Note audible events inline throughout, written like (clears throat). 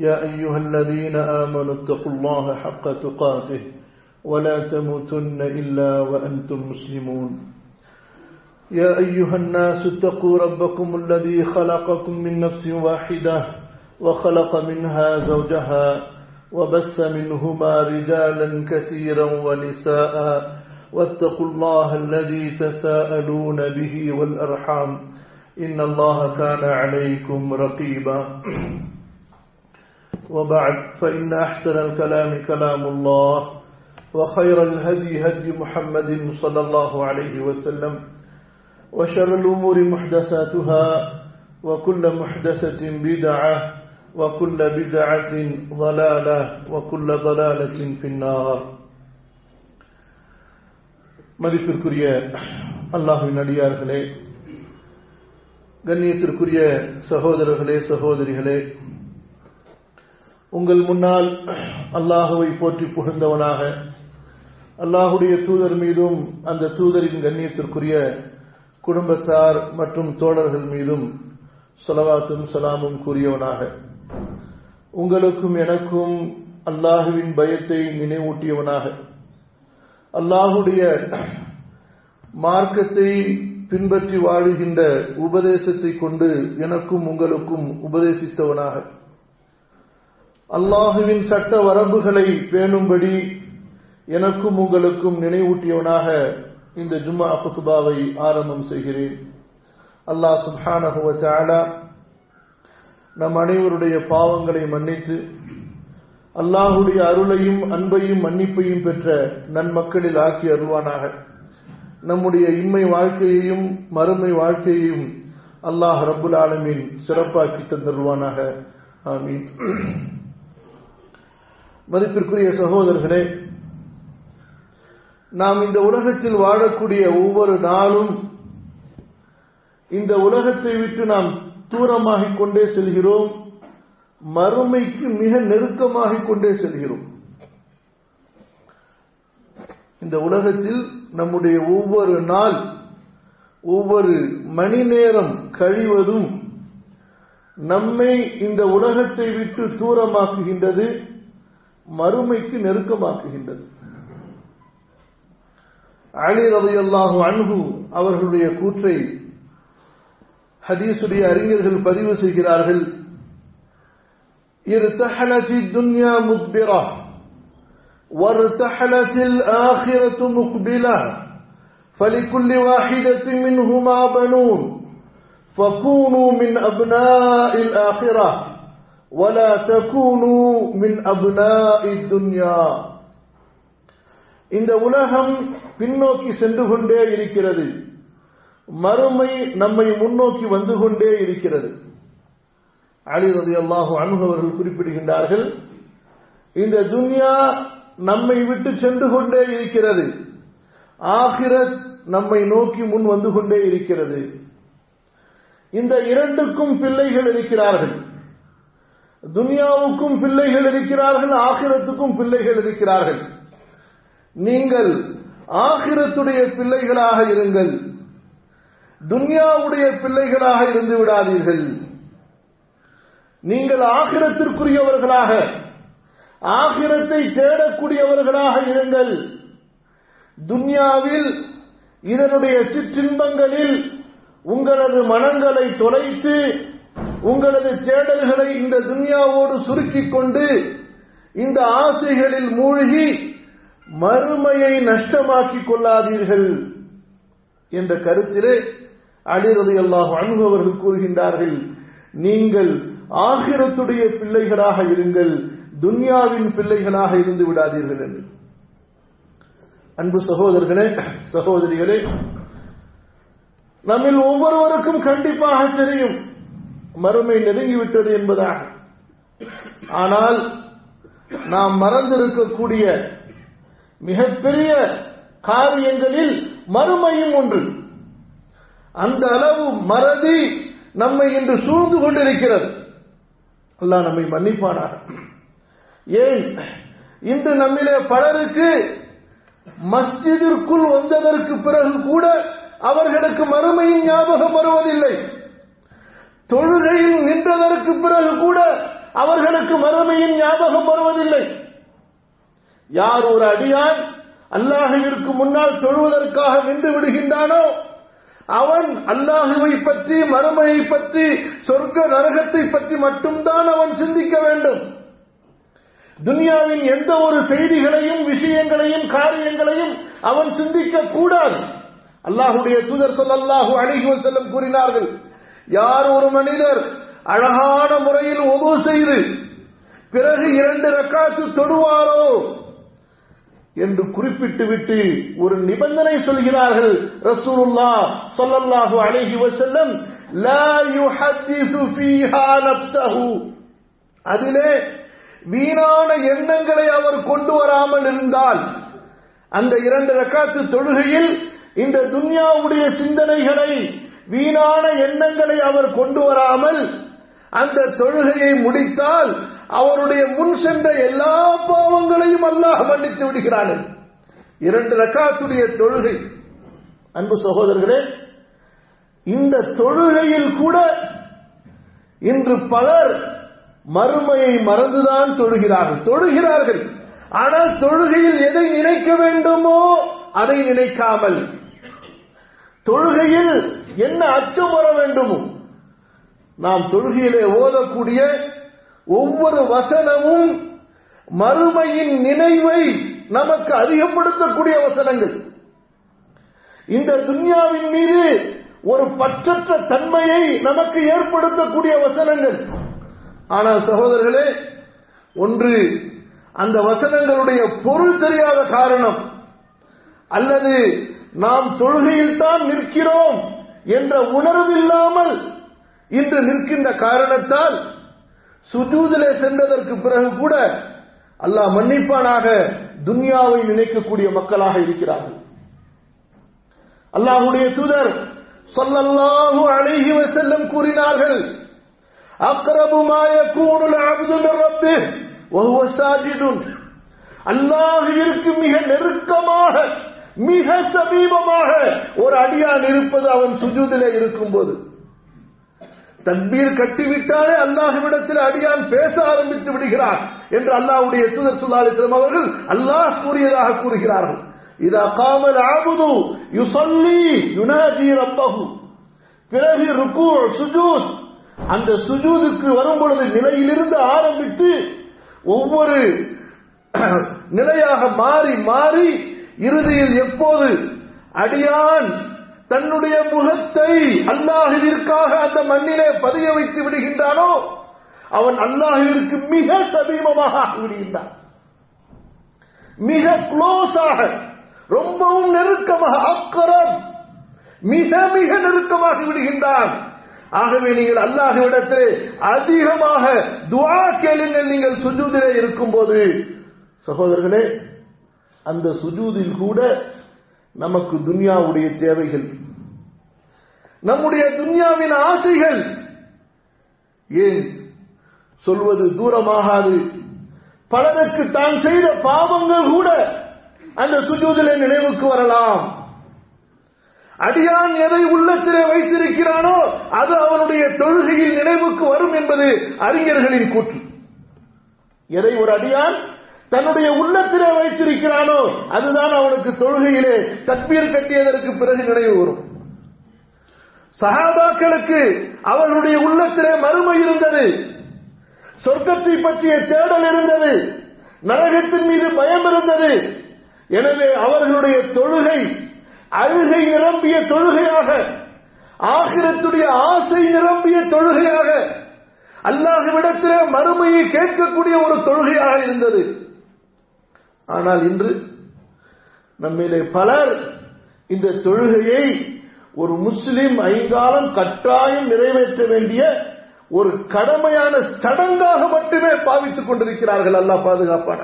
يا أيها الذين آمنوا اتقوا الله حق تقاته ولا تموتن إلا وأنتم مسلمون. يا أيها الناس اتقوا ربكم الذي خلقكم من نفس واحدة وخلق منها زوجها وبث منهما رجالا كثيرا ونساء واتقوا الله الذي تساءلون به والأرحام إن الله كان عليكم رقيبا. (clears throat) وبعد فإن أحسن الكلام كلام الله وخير الهدي هدي محمد صلى الله عليه وسلم وشر الأمور محدثاتها وكل محدثة بدعة وكل بدعة ضلالة وكل ضلالة في النار மதிப்பிற்குரிய அல்லாஹுவின் அடியார்களே கண்ணியத்திற்குரிய சகோதரர்களே சகோதரிகளே உங்கள் முன்னால் அல்லாஹுவை போற்றி புகழ்ந்தவனாக அல்லாஹுடைய தூதர் மீதும் அந்த தூதரின் கண்ணியத்திற்குரிய குடும்பத்தார் மற்றும் தோழர்கள் மீதும் சொலவாத்தும் சலாமும் கூறியவனாக. உங்களுக்கும் எனக்கும் அல்லாஹுவின் பயத்தை நினைவூட்டியவனாக. அல்லாஹுடைய மார்க்கத்தை பின்பற்றி வாழுகின்ற உபதேசத்தை கொண்டு எனக்கும் உங்களுக்கும் உபதேசித்தவனாக. அல்லாஹுவின் சட்ட வரம்புகளை பேணும்படி எனக்கும் உங்களுக்கும் நினைவூட்டியவனாக இந்த ஜும்மா குத்துபாவை ஆரம்பம் செய்கிறேன். அல்லாஹ் சுப்ஹானஹுவ நம் அனைவருடைய பாவங்களை மன்னித்து அல்லாஹுடைய அருளையும் அன்பையும் மன்னிப்பையும் பெற்ற நன்மக்களில் ஆக்கி அருள்வானாக. நம்முடைய இம்மை வாழ்க்கையையும் மறுமை வாழ்க்கையையும் அல்லாஹ் ரபுல் ஆலமின் சிறப்பாக்கி தந்தருவானாக ஆமீன். மதிப்பிற்குரிய சகோதரர்களே நாம் இந்த உலகத்தில் வாழக்கூடிய ஒவ்வொரு நாளும் இந்த உலகத்தை விட்டு நாம் தூரமாகிக் கொண்டே செல்கிறோம் மறுமைக்கு மிக நெருக்கமாகிக் கொண்டே செல்கிறோம். இந்த உலகத்தில் நம்முடைய ஒவ்வொரு நாள் ஒவ்வொரு மணி நேரம் கழிவதும் நம்மை இந்த உலகத்தை விட்டு தூரமாக்குகின்றது. மறுமைக்கு நெருக்கமாக்குகின்றது அலி ரதையல்லாஹு அன்பு அவர்களுடைய கூற்றை ஹதீசுடைய அறிஞர்கள் பதிவு செய்கிறார்கள் ارتحلت الدنيا مدبرة وارتحلت الآخرة مقبلة فلكل واحدة منهما بنون فكونوا من أبناء الآخرة ولا تكونوا من أبناء الدنيا இந்த உலகம் பின்னோக்கி சென்று கொண்டே இருக்கிறது மறுமை நம்மை முன்னோக்கி வந்து கொண்டே இருக்கிறது அலி ரதி அல்லாஹு அனுபவர்கள் குறிப்பிடுகின்றார்கள் இந்த துன்யா நம்மை விட்டு சென்று கொண்டே இருக்கிறது ஆகிரத் நம்மை நோக்கி முன் வந்து கொண்டே இருக்கிறது இந்த இரண்டுக்கும் பிள்ளைகள் இருக்கிறார்கள் துன்யாவுக்கும் பிள்ளைகள் இருக்கிறார்கள் ஆகிரத்துக்கும் பிள்ளைகள் இருக்கிறார்கள். நீங்கள் ஆகிரத்துடைய பிள்ளைகளாக இருங்கள். துன்யாவுடைய பிள்ளைகளாக இருந்து விடாதீர்கள். நீங்கள் ஆகிரத்திற்குரியவர்களாக ஆகிரத்தை தேடக்கூடியவர்களாக இருங்கள். துன்யாவில் இதனுடைய சிற்றின்பங்களில் உங்களது மனங்களை தொலைத்து உங்களது தேடல்களை இந்த துன்யாவோடு சுருக்கிக் கொண்டு இந்த ஆசைகளில் மூழ்கி மறுமையை நஷ்டமாக்கிக் கொள்ளாதீர்கள் என்ற கருத்திலே அலிரதி அல்லாஹ் அனுபவர்கள் கூறுகின்றார்கள் நீங்கள் ஆகிரத்துடைய பிள்ளைகளாக இருங்கள் துன்யாவின் பிள்ளைகளாக இருந்து விடாதீர்கள் என்று. அன்பு சகோதரர்களே சகோதரிகளே நம்மில் ஒவ்வொருவருக்கும் கண்டிப்பாக தெரியும் மறுமை நெருங்கிவிட்டது என்பதாக. ஆனால் நாம் மறந்திருக்கக்கூடிய மிகப்பெரிய காரியங்களில் மறுமையும் ஒன்று. அந்த அளவு மறதி நம்மை இன்று சூழ்ந்து கொண்டிருக்கிறது. அல்லாஹ் நம்மை மன்னிப்பானார் ஏன்? இன்று நம்மிலே பலருக்கு மஸ்ஜிதிற்குள் வந்ததற்கு பிறகு கூட அவர்களுக்கு மறுமையின் ஞாபகம் வருவதில்லை. தொழுகையில் நின்றதற்கு பிறகு கூட அவர்களுக்கு மறுமையின் ஞாபகம் வருவதில்லை. யார் ஒரு அடியான் அல்லாஹுவிற்கு முன்னால் தொழுவதற்காக நின்று விடுகின்றானோ அவன் அல்லாஹுவை பற்றி மறுமையை பற்றி சொர்க்க நரகத்தை பற்றி மட்டும்தான் அவன் சிந்திக்க வேண்டும். துனியாவின் எந்த ஒரு செய்திகளையும் விஷயங்களையும் காரியங்களையும் அவன் சிந்திக்க கூடாது அல்லாஹுடைய தூதர் சொல்லல்லாஹு அழகி செல்லும் கூறினார்கள் யார் ஒரு மனிதர் அழகான முறையில் உதவு செய்து பிறகு இரண்டு ரக்காத்து தொடுவாரோ என்று குறிப்பிட்டு விட்டு ஒரு நிபந்தனை சொல்கிறார்கள் ரசூலுல்லா சொல்லல்லாஹு அழகி வசல்லம் அதிலே வீணான எண்ணங்களை அவர் கொண்டு வராமல் இருந்தால் அந்த இரண்டு ரக்காத்து தொழுகையில் இந்த துன்யாவுடைய சிந்தனைகளை வீணான எண்ணங்களை அவர் கொண்டு வராமல் அந்த தொழுகையை முடித்தால் அவருடைய முன் சென்ற எல்லா பாவங்களையும் அல்லாஹ் மன்னித்து விடுகிறார்கள் இரண்டு ரக்காத்துடைய தொழுகை. அன்பு சகோதரர்களே இந்த தொழுகையில் கூட இன்று பலர் மறுமையை மறந்துதான் தொழுகிறார்கள். தொழுகிறார்கள். ஆனால் தொழுகையில் எதை நினைக்க வேண்டுமோ அதை நினைக்காமல். தொழுகையில் என்ன அச்சம் வர வேண்டுமோ? நாம் தொழுகையிலே ஓதக்கூடிய ஒவ்வொரு வசனமும் மறுமையின் நினைவை நமக்கு அதிகப்படுத்தக்கூடிய வசனங்கள். இந்த துன்யாவின் மீது ஒரு பற்றற்ற தன்மையை நமக்கு ஏற்படுத்தக்கூடிய வசனங்கள். ஆனால் சகோதரர்களே ஒன்று அந்த வசனங்களுடைய பொருள் தெரியாத காரணம். அல்லது நாம் தொழுகையில் தான் நிற்கிறோம். என்ற உணர்வில்லாமல் இன்று நிற்கின்ற காரணத்தால் சுஜூதிலே சென்றதற்கு பிறகு கூட அல்லாஹ் மன்னிப்பானாக துன்யாவை நினைக்கக்கூடிய மக்களாக இருக்கிறார்கள். அல்லாஹுடைய தூதர் சொல்லல்லாஹு அலைஹி செல்லும் கூறினார்கள் அக்ரபுமாய கூடுல யகூனு அல்-அப்து மிக நெருக்கமாக மிக சமீபமாக ஒரு அடியான் இருப்பது அவன் சுஜூதிலே இருக்கும்போது. தண்ணீர் கட்டிவிட்டாலே அல்லாஹுவிடத்தில் அடியான் பேச ஆரம்பித்து விடுகிறார் என்று அல்லாஹுடைய தூதர் சுல்லாலிஸ்லம் அவர்கள் அல்லாஹ் கூறியதாக கூறுகிறார்கள். இதா காமல் ஆபுது யுசல்லி யுனாஜி ரப்பஹு. பிறகு ருக்கு சுஜூத். அந்த சுஜூதுக்கு வரும் பொழுது நிலையிலிருந்து ஆரம்பித்து ஒவ்வொரு நிலையாக மாறி மாறி இறுதியில் எப்போது அடியான் தன்னுடைய முகத்தை அல்லாஹுவிற்காக அந்த மண்ணிலே பதிய வைத்து விடுகின்றானோ அவன் அல்லாஹுவிற்கு மிக சமீபமாக ஆகிவிடுகின்றான். மிக க்ளோஸாக ரொம்பவும் நெருக்கமாக அக்கரம் மிக மிக நெருக்கமாகி விடுகின்றான். ஆகவே நீங்கள் அல்லாஹுவிடத்தில் அதிகமாக துவா கேளுங்கள். நீங்கள் சுஜூதிலே இருக்கும்போது சகோதரர்களே அந்த சுஜூதில் கூட நமக்கு துன்யாவுடைய தேவைகள். நம்முடைய துன்யாவின் ஆசைகள். ஏன்? சொல்வது தூரமாகாது. பலருக்கு தான் செய்த பாவங்கள் கூட அந்த சுஜூதிலே நினைவுக்கு வரலாம். அடியான் எதை உள்ளத்திலே வைத்திருக்கிறானோ அது அவனுடைய தொழுகையில் நினைவுக்கு வரும் என்பது அறிஞர்களின் கூற்று. எதை ஒரு அடியான்? தன்னுடைய உள்ளத்திலே வைத்திருக்கிறானோ அதுதான் அவனுக்கு தொழுகையிலே தக்பீர் கட்டியதற்கு பிறகு நினைவு வரும் சஹாபாக்களுக்கு அவர்களுடைய உள்ளத்திலே மறுமை இருந்தது. சொர்க்கத்தை பற்றிய தேடல் இருந்தது. நரகத்தின் மீது பயம் இருந்தது. எனவே அவர்களுடைய தொழுகை அழுகை நிரம்பிய தொழுகையாக ஆகிரத்துடைய ஆசை நிரம்பிய தொழுகையாக அல்லாஹ்விடத்திலே மறுமையை கேட்கக்கூடிய ஒரு தொழுகையாக இருந்தது. ஆனால் இன்று நம்மிலே பலர் இந்த தொழுகையை ஒரு முஸ்லிம் ஐங்காலம் கட்டாயம் நிறைவேற்ற வேண்டிய ஒரு கடமையான சடங்காக மட்டுமே பாவித்துக் கொண்டிருக்கிறார்கள். அல்லா பாதுகாப்பான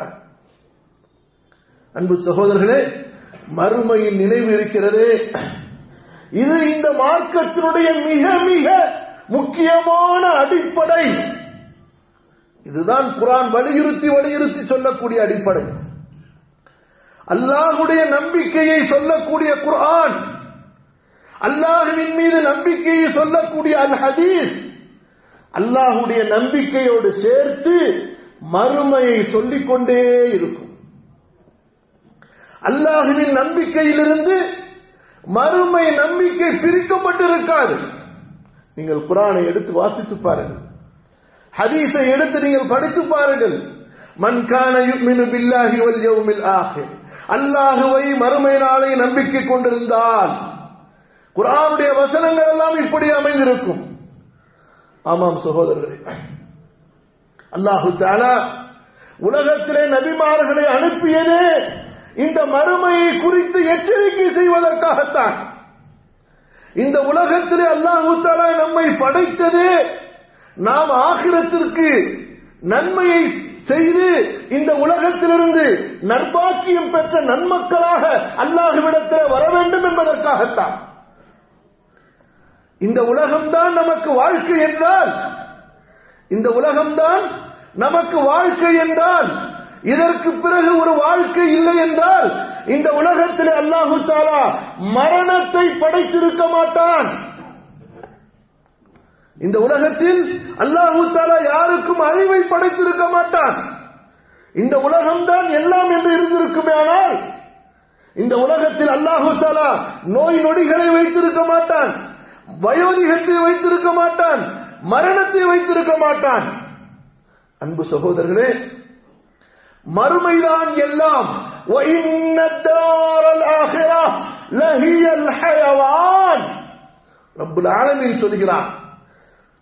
அன்பு சகோதரர்களே மறுமையின் நினைவு இருக்கிறதே இது இந்த மார்க்கத்தினுடைய மிக மிக முக்கியமான அடிப்படை. இதுதான் குரான் வலியுறுத்தி வலியுறுத்தி சொல்லக்கூடிய அடிப்படை. அல்லாஹுடைய நம்பிக்கையை சொல்லக்கூடிய குர்ஆன் அல்லாஹுவின் மீது நம்பிக்கையை சொல்லக்கூடிய அல் ஹதீஸ் அல்லாஹுடைய நம்பிக்கையோடு சேர்த்து மறுமையை சொல்லிக் கொண்டே இருக்கும். அல்லாஹுவின் நம்பிக்கையிலிருந்து மறுமை நம்பிக்கை பிரிக்கப்பட்டிருக்காது. நீங்கள் குரானை எடுத்து வாசித்து பாருங்கள். ஹதீஸை எடுத்து நீங்கள் படித்து பாருங்கள். மன்கான யுக்மினு பில்லாஹி வல் யௌமில் ஆஹிர். அல்லாஹுவை மறுமை நாளை நம்பிக்கை கொண்டிருந்தால் குரானுடைய வசனங்கள் எல்லாம் இப்படி அமைந்திருக்கும். ஆமாம் சகோதரர்களே. அல்லாஹு தாலா உலகத்திலே நபிமார்களை அனுப்பியதே இந்த மறுமையை குறித்து எச்சரிக்கை செய்வதற்காகத்தான். இந்த உலகத்திலே அல்லாஹு தாலா நம்மை படைத்தது நாம் ஆகிரத்திற்கு நன்மையை செய்து இந்த உலகத்திலிருந்து நற்பாக்கியம் பெற்ற நன்மக்களாக அல்லாஹுவிடத்தில் வர வேண்டும் என்பதற்காகத்தான். இந்த உலகம்தான் நமக்கு வாழ்க்கை என்றால் இந்த உலகம்தான் நமக்கு வாழ்க்கை என்றால் இதற்கு பிறகு ஒரு வாழ்க்கை இல்லை என்றால் இந்த உலகத்தில் அல்லாஹு தாலா மரணத்தை படைத்திருக்க மாட்டான். இந்த உலகத்தில் அல்லாஹூ தாலா யாருக்கும் அறிவை படைத்திருக்க மாட்டான். இந்த உலகம்தான் எல்லாம் என்று இருந்திருக்குமே ஆனால் இந்த உலகத்தில் அல்லாஹுசாலா நோய் நொடிகளை வைத்திருக்க மாட்டான் வயோதிகத்தை வைத்திருக்க மாட்டான் மரணத்தை வைத்திருக்க மாட்டான். அன்பு சகோதரர்களே மறுமைதான் எல்லாம் ரப்புல் ஆலமின் சொல்கிறான்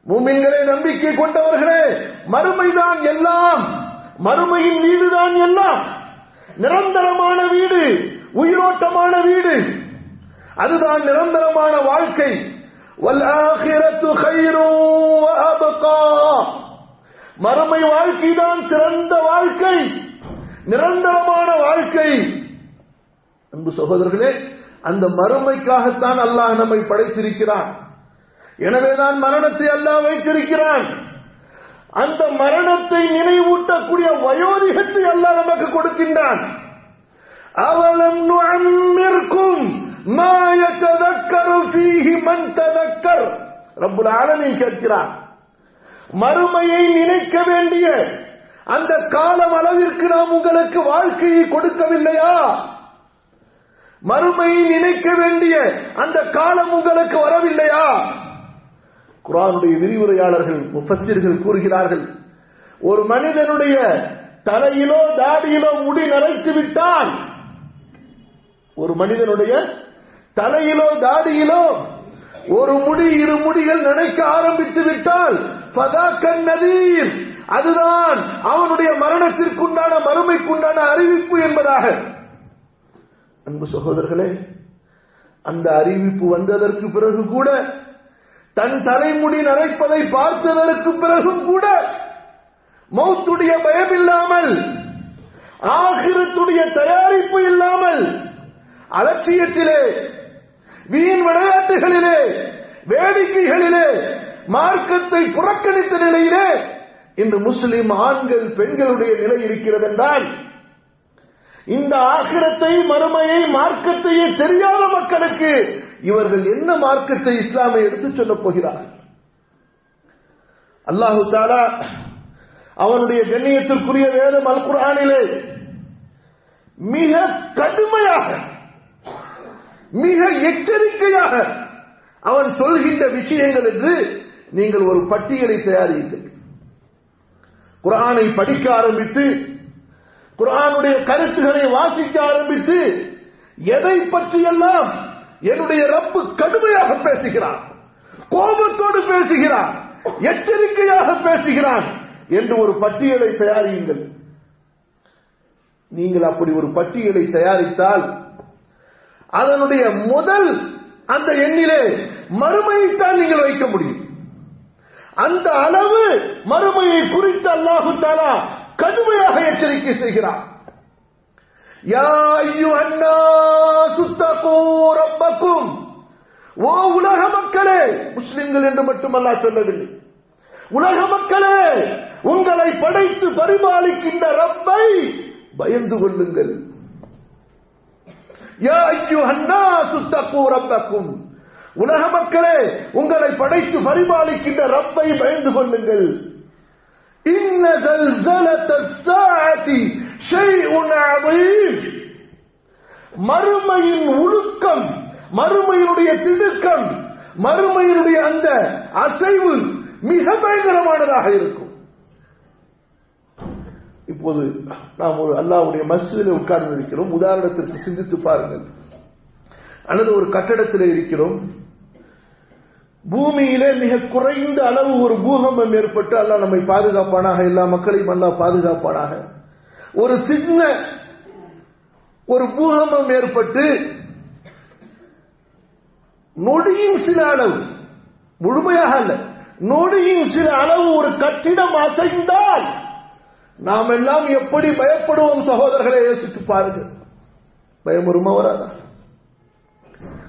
மூமின்களே நம்பிக்கை கொண்டவர்களே மறுமைதான் எல்லாம் மறுமையின் வீடுதான் எல்லாம். நிரந்தரமான வீடு உயிரோட்டமான வீடு. அதுதான் நிரந்தரமான வாழ்க்கை. மறுமை வாழ்க்கை தான் சிறந்த வாழ்க்கை. நிரந்தரமான வாழ்க்கை. அன்பு சகோதரர்களே அந்த மறுமைக்காகத்தான் அல்லாஹ் நம்மை படைத்திருக்கிறான். எனவேதான் மரணத்தை அல்லா வைத்திருக்கிறான். அந்த மரணத்தை நினைவூட்டக்கூடிய வயோதிகத்தை அல்லா நமக்கு கொடுக்கின்றான். அவலம் நுஅம்மிர்கும் ததக்கர். ரப்புல் ஆலமீன் கேட்கிறான் மறுமையை நினைக்க வேண்டிய அந்த காலம் அளவிற்கு நாம் உங்களுக்கு வாழ்க்கையை கொடுக்கவில்லையா? மறுமையை நினைக்க வேண்டிய அந்த காலம் உங்களுக்கு வரவில்லையா? குரானுடைய விரிவுரையாளர்கள் முஃபssiர்கள் கூறுகிறார்கள் ஒரு மனிதனுடைய தலையிலோ தாடியிலோ முடி நரைத்து விட்டால் ஒரு மனிதனுடைய தலையிலோ தாடியிலோ ஒரு முடி இரு முடிகள் நினைக்க ஆரம்பித்து விட்டால் நதீர் அதுதான் அவனுடைய மரணத்திற்குண்டான மறுமைக்குண்டான அறிவிப்பு என்பதாக. அன்பு சகோதரர்களே அந்த அறிவிப்பு வந்ததற்கு பிறகு கூட தன் தலைமுடி நரைப்பதை பார்த்ததற்கு பிறகும் கூட மௌத்துடைய பயம் இல்லாமல் ஆகிரத்துடைய தயாரிப்பு இல்லாமல் அலட்சியத்திலே வீண் விளையாட்டுகளிலே வேடிக்கைகளிலே மார்க்கத்தை புறக்கணித்த நிலையிலே இன்று முஸ்லிம் ஆண்கள் பெண்களுடைய நிலை இருக்கிறது என்றால் இந்த ஆகிரத்தை மறுமையை மார்க்கத்தையே தெரியாத மக்களுக்கு இவர்கள் என்ன மார்க்கத்தை இஸ்லாமை எடுத்து சொல்லப் போகிறார்கள்? அல்லாஹு தாலா அவனுடைய கண்ணியத்திற்குரிய வேதம் அல் மிக கடுமையாக மிக எச்சரிக்கையாக அவன் சொல்கின்ற விஷயங்கள் என்று நீங்கள் ஒரு பட்டியலை தயாரியுங்கள். குரானை படிக்க ஆரம்பித்து குரானுடைய கருத்துக்களை வாசிக்க ஆரம்பித்து எதை பற்றியெல்லாம் என்னுடைய ரப்பு கடுமையாக பேசுகிறான் கோபத்தோடு பேசுகிறான் எச்சரிக்கையாக பேசுகிறான் என்று ஒரு பட்டியலை தயாரியுங்கள். நீங்கள் அப்படி ஒரு பட்டியலை தயாரித்தால் அதனுடைய முதல் அந்த எண்ணிலே மறுமையைத்தான் நீங்கள் வைக்க முடியும். அந்த அளவு மறுமையை குறித்து அல்லாஹு தாலா கடுமையாக எச்சரிக்கை செய்கிறார். يا அய்யுஹன் الناس اتقوا ربكم ஓ உலக மக்களே முஸ்லிம்கள் என்று மட்டுமல்லா சொல்லவில்லை. உலக மக்களே உங்களை படைத்து பரிபாலிக்கின்ற ரப்பை பயந்து கொள்ளுங்கள். யா அய்யுஹன் நாசு தகூ ரப்பக்கும். உலக மக்களே உங்களை படைத்து பரிபாலிக்கின்ற ரப்பை பயந்து கொள்ளுங்கள். இன்ன மறுமையின் உழுக்கம் மறுமையினுடைய திடுக்கம் மறுமையினுடைய அந்த அசைவு மிக பயங்கரமானதாக இருக்கும். இப்போது நாம் ஒரு அல்லாவுடைய மசிதில் உட்கார்ந்து இருக்கிறோம் உதாரணத்திற்கு சிந்தித்து பாருங்கள். அல்லது ஒரு கட்டடத்தில் இருக்கிறோம். பூமியிலே மிக குறைந்த அளவு ஒரு பூகம்பம் ஏற்பட்டு அல்லா நம்மை பாதுகாப்பானாக எல்லா மக்களையும் அல்லா பாதுகாப்பானாக. ஒரு சின்ன ஒரு பூகம்பம் ஏற்பட்டு நொடியின் சில அளவு முழுமையாக அல்ல நொடியின் சில அளவு ஒரு கட்டிடம் அசைந்தால் நாம் எல்லாம் எப்படி பயப்படுவோம் சகோதரர்களை யோசித்து பாருங்கள். பயம் வருமா வராதா?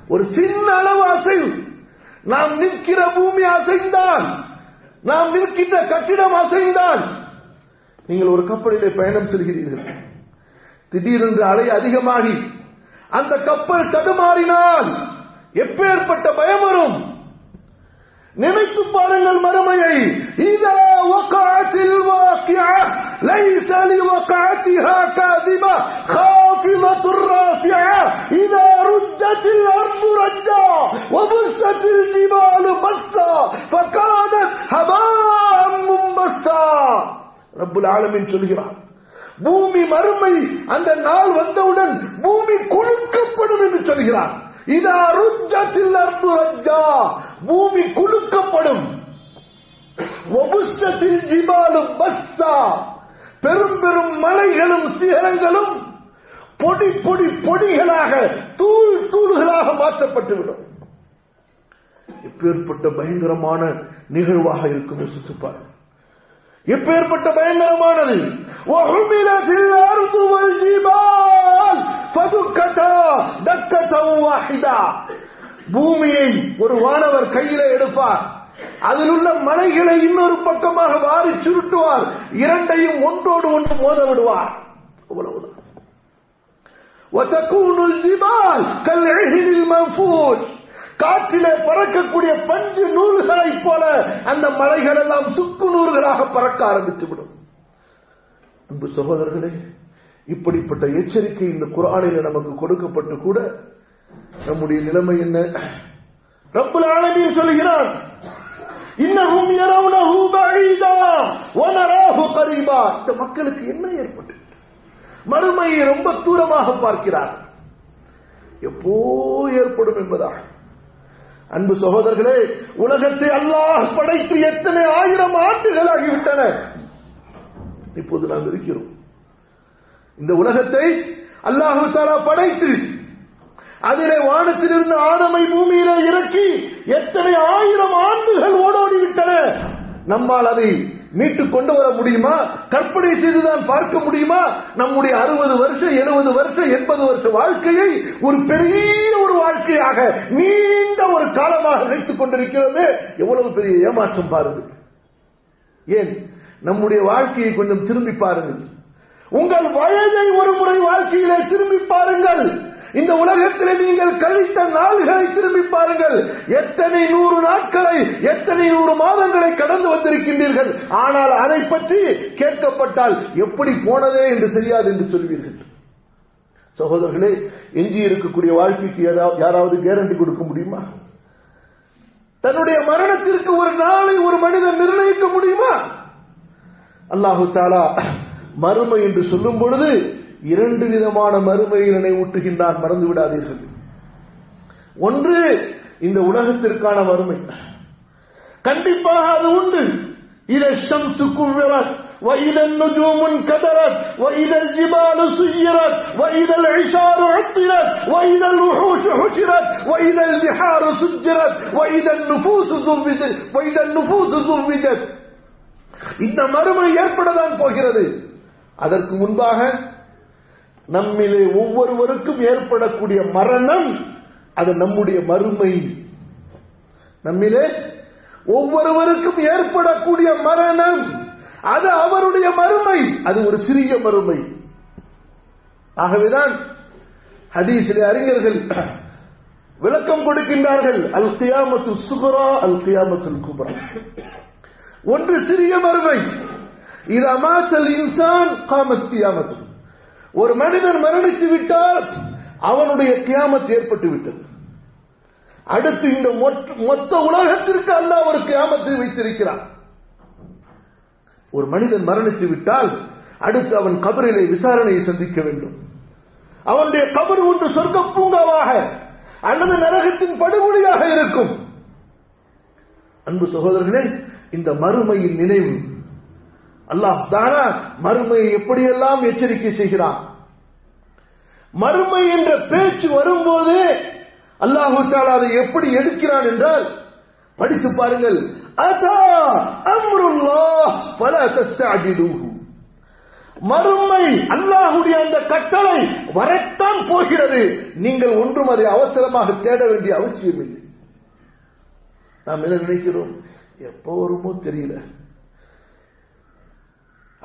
ஒரு சின்ன அளவு அசைவு நாம் நிற்கிற பூமி அசைந்தால் நாம் நிற்கின்ற கட்டிடம் அசைந்தால் நீங்கள் ஒரு கப்பலிலே பயணம் செல்கிறீர்கள் திடீரென்று அலை அதிகமாகி அந்த கப்பல் தடுமாறினால் எப்பேற்பட்ட பயம் வரும் நினைத்து பாருங்கள் மறுமையை இதா வகாத்தில் வாக்கியா ليس لوقعتها كاذبة خافضة رافعة إذا رجت الأرض رجا وبست الجبال بسا فكانت هباء منبسا ரப்புல் ஆலமின் சொல்கிறார். பூமி மறுமை அந்த நாள் வந்தவுடன் பூமி குலுக்கப்படும் என்று சொல்கிறான் பூமி குலுக்கப்படும். பெரும் பெரும் மலைகளும் சிகரங்களும் பொடி பொடி பொடிகளாக தூள் தூள்களாக மாற்றப்பட்டுவிடும். இப்பேற்பட்ட பயங்கரமான நிகழ்வாக இருக்கும் யோசித்துப்பார்கள் எப்பேற்பட்ட பயங்கரமானது? பூமியை ஒரு வானவர் கையில எடுப்பார். அதில் உள்ள மலைகளை இன்னொரு பக்கமாக வாரி சுருட்டுவார். இரண்டையும் ஒன்றோடு ஒன்று மோத விடுவார் அவ்வளவுதான் காற்றிலே பறக்கக்கூடிய பஞ்சு நூல்களைப் போல அந்த மலைகள் எல்லாம் சுக்கு நூல்கள் பறக்க ஆரம்பித்து விடும். அன்பு சகோதரர்களே இப்படிப்பட்ட எச்சரிக்கை இந்த குரானில் நமக்கு கொடுக்கப்பட்டு கூட நம்முடைய நிலைமை என்ன? ரப்பல் ஆலமீன் சொல்கிறான் இன்னஹும் யரவுனஹு பஈதா வனராஹு கரீபா. இந்த மக்களுக்கு என்ன ஏற்பட்டு மறுமையை ரொம்ப தூரமாக பார்க்கிறார். எப்போ ஏற்படும் என்பதாக அன்பு சகோதரர்களே உலகத்தை அல்லாஹ் படைத்து எத்தனை ஆயிரம் ஆண்டுகள் ஆகிவிட்டன? இப்போது நாம் இருக்கிறோம். இந்த உலகத்தை அல்லாஹு தாலா படைத்து அதிலே வானத்திலிருந்து ஆதமை பூமியிலே இறக்கி எத்தனை ஆயிரம் ஆண்டுகள் ஓடோடிவிட்டன? நம்மால் அதை மீட்டு கொண்டு வர முடியுமா கற்பனை செய்துதான் பார்க்க முடியுமா நம்முடைய அறுபது வருஷம் எழுபது வருஷம் எண்பது வருஷ வாழ்க்கையை ஒரு பெரிய ஒரு வாழ்க்கையாக நீண்ட ஒரு காலமாக நினைத்துக் கொண்டிருக்கிறது. எவ்வளவு பெரிய ஏமாற்றம் பாருங்கள் ஏன்? நம்முடைய வாழ்க்கையை கொஞ்சம் திரும்பி பாருங்கள். உங்கள் வயதை ஒரு முறை வாழ்க்கையிலே திரும்பி பாருங்கள். இந்த உலகத்தில் நீங்கள் கழித்த நாள்களை திரும்பி பாருங்கள். எத்தனை நூறு நாட்களை எத்தனை நூறு மாதங்களை கடந்து வந்திருக்கின்றீர்கள். ஆனால் அதை பற்றி கேட்கப்பட்டால் எப்படி போனதே என்று தெரியாது என்று சொல்வீர்கள். சகோதரர்களே எஞ்சி இருக்கக்கூடிய வாழ்க்கைக்கு ஏதாவது யாராவது கேரண்டி கொடுக்க முடியுமா? தன்னுடைய மரணத்திற்கு ஒரு நாளை ஒரு மனிதன் நிர்ணயிக்க முடியுமா? அல்லாஹு தாலா மறுமை என்று சொல்லும் பொழுது இரண்டு விதமான மறுமையை நினைவூட்டுகின்றான் மறந்து விடாதீர்கள் ஒன்று இந்த உலகத்திற்கான வறுமை கண்டிப்பாக அது உண்டு இதை ஷம்சு குவ்விரத் وإذا النجوم انكدرت وإذا الجبال سيرت وإذا العشار عطلت وإذا الوحوش حشرت وإذا البحار سجرت وإذا النفوس زوجت وإذا النفوس زوجت இந்த மறுமை ஏற்படதான் போகிறது அதற்கு முன்பாக நம்மிலே ஒவ்வொருவருக்கும் ஏற்படக்கூடிய மரணம் அது நம்முடைய மறுமை. நம்மிலே ஒவ்வொருவருக்கும் ஏற்படக்கூடிய மரணம் அது அவருடைய மறுமை. அது ஒரு சிறிய மறுமை. ஆகவேதான் ஹதீஸிலே அறிஞர்கள் விளக்கம் கொடுக்கின்றார்கள் அல் கியாமத்து சுகுரா அல் கியாமத்து குபரா. ஒன்று சிறிய மறுமை. இது அமாசல் இன்சான் காமத் கியாமத்து ஒரு மனிதன் மரணித்து விட்டால் அவனுடைய கியாமத் ஏற்பட்டு விட்டது. அடுத்து இந்த மொத்த உலகத்திற்கு அல்ல ஒரு கியாமத்தை வைத்திருக்கிறான். ஒரு மனிதன் மரணித்து விட்டால் அடுத்து அவன் கபரிலே விசாரணையை சந்திக்க வேண்டும். அவனுடைய கபர் ஒன்று சொர்க்க பூங்காவாக அல்லது நரகத்தின் படுகொலியாக இருக்கும். அன்பு சகோதரர்களே இந்த மறுமையின் நினைவு அல்லாஹ் தானா மறுமையை எப்படியெல்லாம் எச்சரிக்கை செய்கிறான்? மறுமை என்ற பேச்சு வரும்போது அல்லாஹு தாலா அதை எப்படி எடுக்கிறான் என்றால் படித்து பாருங்கள். அதா அம்ருல்லா பல தஸ்தாஜிலூஹு மறுமை அல்லாஹுடைய அந்த கட்டளை வரத்தான் போகிறது. நீங்கள் ஒன்றும் அதை அவசரமாக தேட வேண்டிய அவசியம் இல்லை நாம் என்ன நினைக்கிறோம்? எப்போ வருமோ தெரியல.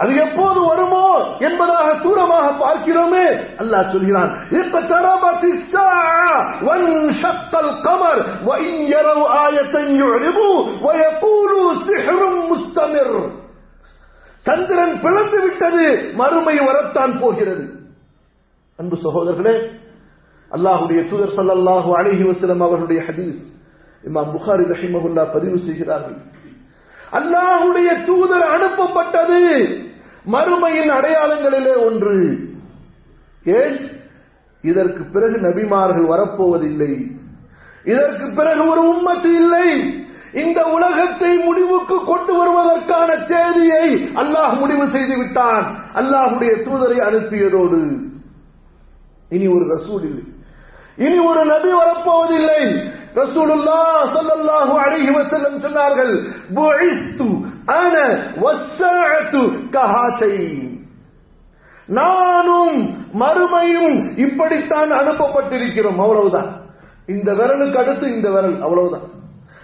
அது எப்போது வருமோ என்பதாக தூரமாக பார்க்கிறோமே. அல்லாஹ் சொல்கிறான் சந்திரன் பிளந்து விட்டது மறுமை வரத்தான் போகிறது. அன்பு சகோதரர்களே அல்லாஹுடைய தூதர் சல்லாஹூ அலிஹி வசலம் அவருடைய ஹதீஸ் இமாம் புகாரி ரஹிமகுல்லா பதிவு செய்கிறார்கள். அல்லாஹுடைய தூதர் அனுப்பப்பட்டது மறுமையின் அடையாளங்களிலே ஒன்று. ஏன்? இதற்கு பிறகு நபிமார்கள் வரப்போவதில்லை. இதற்கு பிறகு ஒரு உம்மத்து இல்லை. இந்த உலகத்தை முடிவுக்கு கொண்டு வருவதற்கான தேதியை அல்லாஹ் முடிவு செய்து விட்டான். அல்லாஹுடைய தூதரை அனுப்பியதோடு. இனி ஒரு ரசூல் இல்லை. இனி ஒரு நபி வரப்போவதில்லை. ரசூலுல்லா சொல்லல்லாஹு அலைஹி வஸல்லம் சொன்னார்கள் புஇஸ்து அன வஸ்ஸாஅத்து கஹாத்தைன். நானும் மறுமையும் இப்படித்தான் அனுப்பப்பட்டிருக்கிறோம். அவ்வளவுதான். இந்த விரலுக்கு அடுத்து இந்த விரல். அவ்வளவுதான்.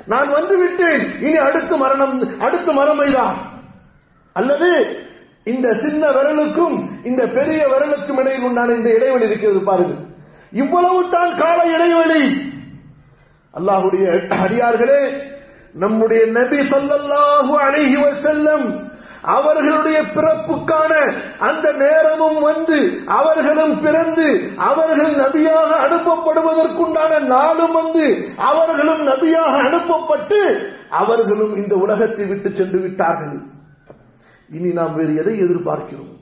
நான் வந்து விட்டேன் இனி அடுத்து மரணம் அடுத்து மறுமைதான். அல்லது இந்த சின்ன விரலுக்கும் இந்த பெரிய விரலுக்கும் இடையில் உண்டான இந்த இடைவெளி இருக்கிறது பாருங்கள். இவ்வளவு தான் கால இடைவெளி. அல்லாஹுடைய அடியார்களே நம்முடைய நபி சொல்லல்லாஹு அலைஹி செல்லம் அவர்களுடைய பிறப்புக்கான அந்த நேரமும் வந்து அவர்களும் பிறந்து அவர்கள் நபியாக அனுப்பப்படுவதற்குண்டான நாளும் வந்து அவர்களும் நபியாக அனுப்பப்பட்டு அவர்களும் இந்த உலகத்தை விட்டு சென்று விட்டார்கள். இனி நாம் வேறு எதை எதிர்பார்க்கிறோம்?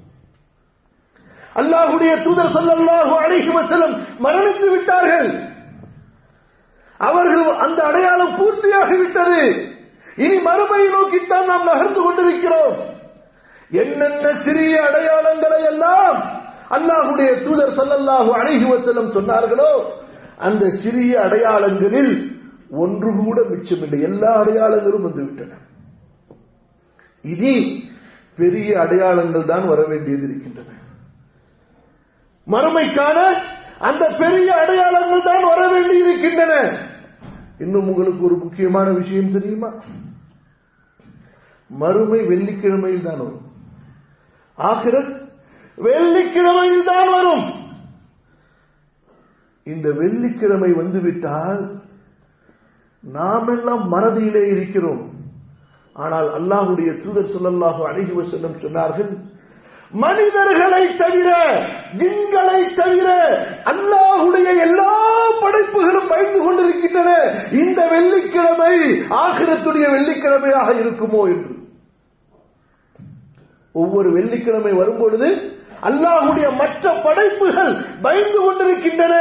அல்லாஹுடைய தூதர் சொல்லல்லாஹு அலைஹி வஸல்லம் மரணித்து விட்டார்கள். அவர்கள் அந்த அடையாளம் பூர்த்தியாகிவிட்டது. இனி மறுமையை நோக்கித்தான் நாம் நகர்ந்து கொண்டிருக்கிறோம். என்னென்ன சிறிய அடையாளங்களை எல்லாம் அல்லாஹுடைய தூதர் சல்லல்லாஹு அணைகுவத்திலும் சொன்னார்களோ அந்த சிறிய அடையாளங்களில் ஒன்று கூட மிச்சமில்லை. எல்லா அடையாளங்களும் வந்துவிட்டன. இனி பெரிய அடையாளங்கள் தான் வர வேண்டியது இருக்கின்றன. மறுமைக்கான அந்த பெரிய அடையாளங்கள் தான் வர வேண்டி இருக்கின்றன இன்னும் உங்களுக்கு ஒரு முக்கியமான விஷயம் தெரியுமா? மறுமை வெள்ளிக்கிழமையில் தான் வரும். ஆகிரத் வெள்ளிக்கிழமையில் தான் வரும். இந்த வெள்ளிக்கிழமை வந்துவிட்டால் நாம் எல்லாம் மறதியிலே இருக்கிறோம். ஆனால் அல்லாஹுடைய தூதர் சொல்லல்லாஹு அழகி வசல்லம் சொன்னார்கள் மனிதர்களை தவிர விண்களை தவிர அல்லாஹுடைய எல்லா படைப்புகளும் பயந்து கொண்டிருக்கின்றன. இந்த வெள்ளிக்கிழமை ஆகிரத்துடைய வெள்ளிக்கிழமையாக இருக்குமோ என்று. ஒவ்வொரு வெள்ளிக்கிழமை வரும்பொழுது அல்லாஹுடைய மற்ற படைப்புகள் பயந்து கொண்டிருக்கின்றன.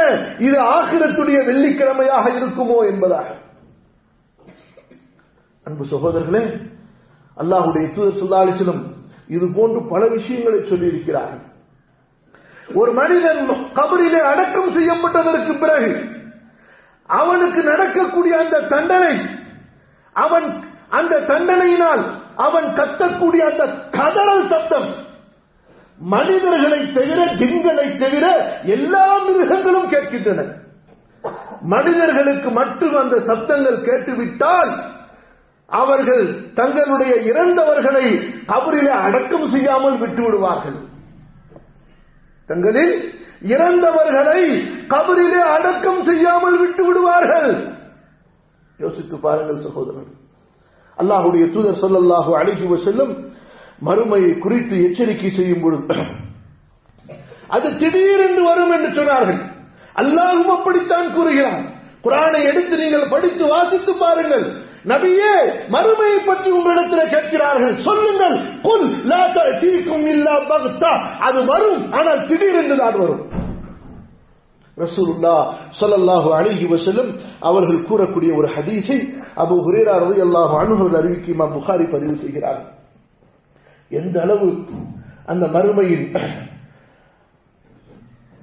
இது ஆகிரத்துடைய வெள்ளிக்கிழமையாக இருக்குமோ என்பதாக. அன்பு சகோதரர்களே அல்லாஹுடைய தூதர் சுல்லாலிசிலும் இது போன்று பல விஷயங்களை சொல்லியிருக்கிறார்கள். ஒரு மனிதன் கபரிலே அடக்கம் செய்யப்பட்டதற்கு பிறகு அவனுக்கு நடக்கக்கூடிய அந்த தண்டனை அவன் அந்த தண்டனையினால் அவன் கத்தக்கூடிய அந்த கதறல் சத்தம் மனிதர்களை தவிர திங்களை தவிர எல்லா மிருகங்களும் கேட்கின்றன. மனிதர்களுக்கு மட்டும் அந்த சப்தங்கள் கேட்டுவிட்டால் அவர்கள் தங்களுடைய இறந்தவர்களை கபரிலே அடக்கம் செய்யாமல் விட்டு விடுவார்கள் தங்களில் இறந்தவர்களை கபரிலே அடக்கம் செய்யாமல் விட்டு விடுவார்கள் யோசித்து பாருங்கள் சகோதரர். அல்லாஹுடைய தூதர் சொல்லல்லாஹு அழகி செல்லும் மறுமையை குறித்து எச்சரிக்கை செய்யும் பொழுது அது திடீரென்று வரும் என்று சொன்னார்கள். அல்லாஹும் அப்படித்தான் கூறுகிறான். குரானை எடுத்து நீங்கள் படித்து வாசித்து பாருங்கள். நபியே மறுமையை பற்றி உங்களிடத்தில் கேட்கிறார்கள். சொல்லுங்கள். குல் லா தீக்கும் இல்லா பக்தா. அது வரும் ஆனால் திடீரென்று தான் வரும். ரசூலுல்லா சொல்லல்லாஹு அழகி வசலும் அவர்கள் கூறக்கூடிய ஒரு ஹதீஸை அபு ஹுரேரா ரலியல்லாஹு அன்ஹு அறிவிக்கு இமாம் புகாரி பதிவு செய்கிறார்கள் எந்த அளவு அந்த மறுமையில்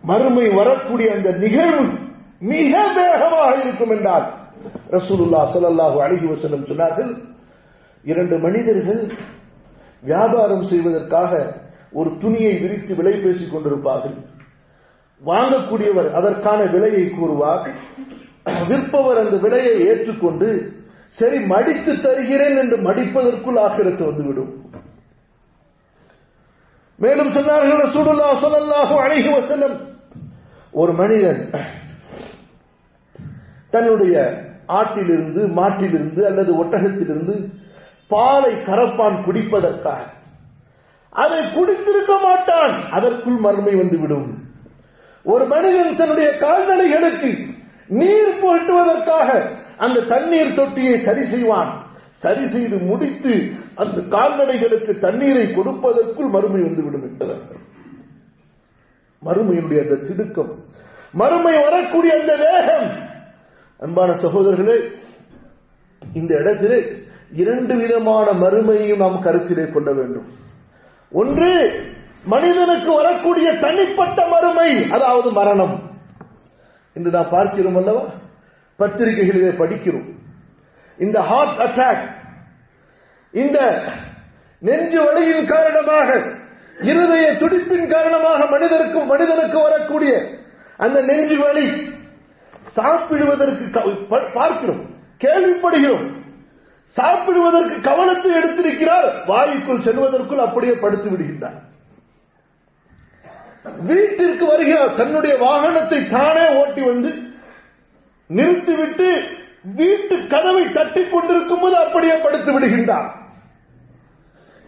மறுமை வரக்கூடிய அந்த நிகழ்வு மிக வேகமாக இருக்கும் என்றால் ரசூலுல்லா சலல்லாஹு அழகி வசனம் சொன்னார்கள் இரண்டு மனிதர்கள் வியாபாரம் செய்வதற்காக ஒரு துணியை விரித்து விலை பேசிக் கொண்டிருப்பார்கள். வாங்கக்கூடியவர் அதற்கான விலையை கூறுவார். விற்பவர் அந்த விலையை ஏற்றுக்கொண்டு சரி மடித்து தருகிறேன் என்று மடிப்பதற்குள் ஆக்கிரத்து வந்துவிடும். மேலும் சொன்னார்கள் சுடுல்லா ஸல்லல்லாஹு அழகி வசனம் ஒரு மனிதன் தன்னுடைய ஆட்டிலிருந்து மாட்டிலிருந்து அல்லது ஒட்டகத்திலிருந்து பாலை கரப்பான் குடிப்பதற்காக. அதை குடித்திருக்க மாட்டான். அதற்குள் மறுமை வந்துவிடும். ஒரு மனிதன் தன்னுடைய கால்நடைகளுக்கு நீர் போட்டுவதற்காக அந்த தண்ணீர் தொட்டியை சரி செய்வான். சரி செய்து முடித்து அந்த கால்நடைகளுக்கு தண்ணீரை கொடுப்பதற்குள் மறுமை வந்துவிடும் என்பதற்கு மறுமையினுடைய அந்த திடுக்கம் மறுமை வரக்கூடிய அந்த வேகம் அன்பான சகோதரர்களே இந்த இடத்திலே இரண்டு விதமான மறுமையையும் நாம் கருத்திலே கொள்ள வேண்டும். ஒன்று மனிதனுக்கு வரக்கூடிய தனிப்பட்ட மறுமை அதாவது மரணம். இன்று நாம் பார்க்கிறோம் அல்லவா? பத்திரிகைகளிலே படிக்கிறோம். இந்த ஹார்ட் அட்டாக் இந்த நெஞ்சு வலியின் காரணமாக இருதய துடிப்பின் காரணமாக மனிதருக்கு மனிதனுக்கு வரக்கூடிய அந்த நெஞ்சு வலி சாப்பிடுவதற்கு பார்க்கிறோம் கேள்விப்படுகிறோம். சாப்பிடுவதற்கு கவனத்தை எடுத்திருக்கிறார் வாயுக்குள் செல்வதற்குள் அப்படியே படுத்து விடுகின்றார். வீட்டிற்கு வருகிறார் தன்னுடைய வாகனத்தை தானே ஓட்டி வந்து நிறுத்திவிட்டு வீட்டு கதவை தட்டிக் கொண்டிருக்கும் போது அப்படியே படுத்து விடுகின்றார்.